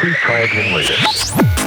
Please try again later.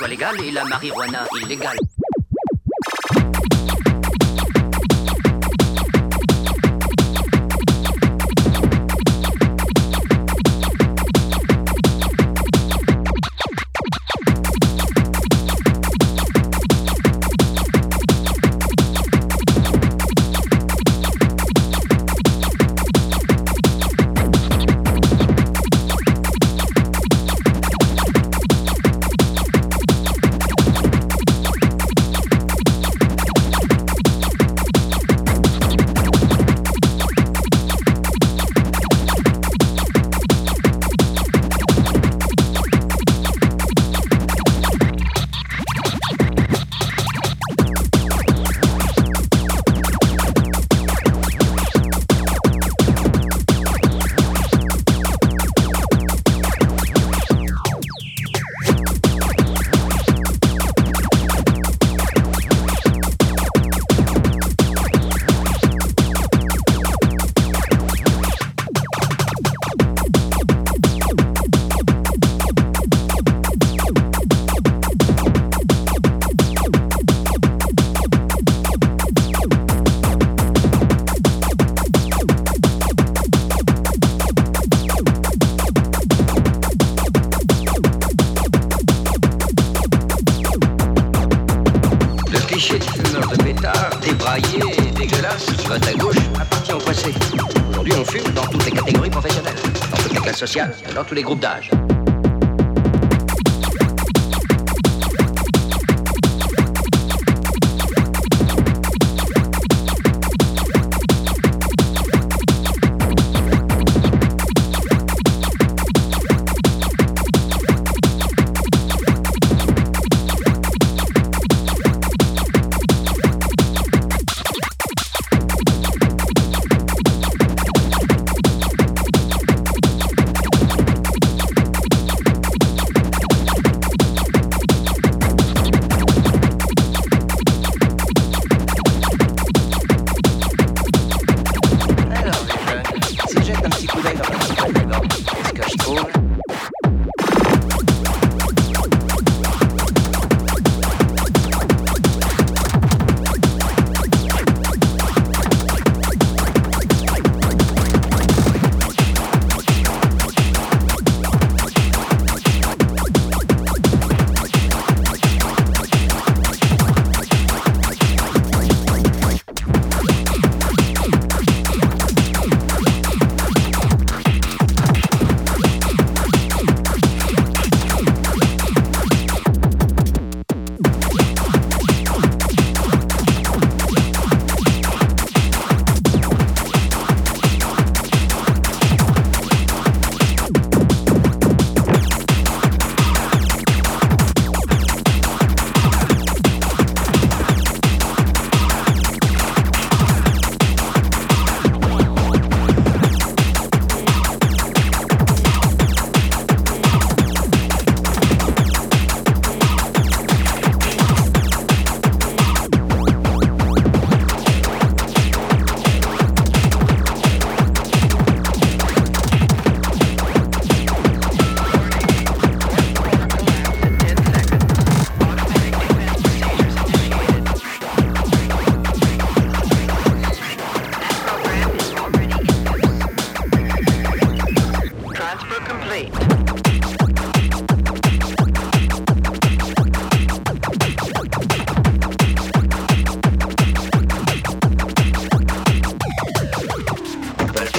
Soit légal et la marijuana illégale. Tous les groupes d'âge.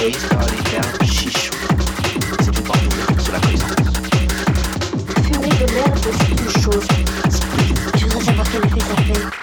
Fumer de l'herbe, c'est une chose. Je savoir quel fait.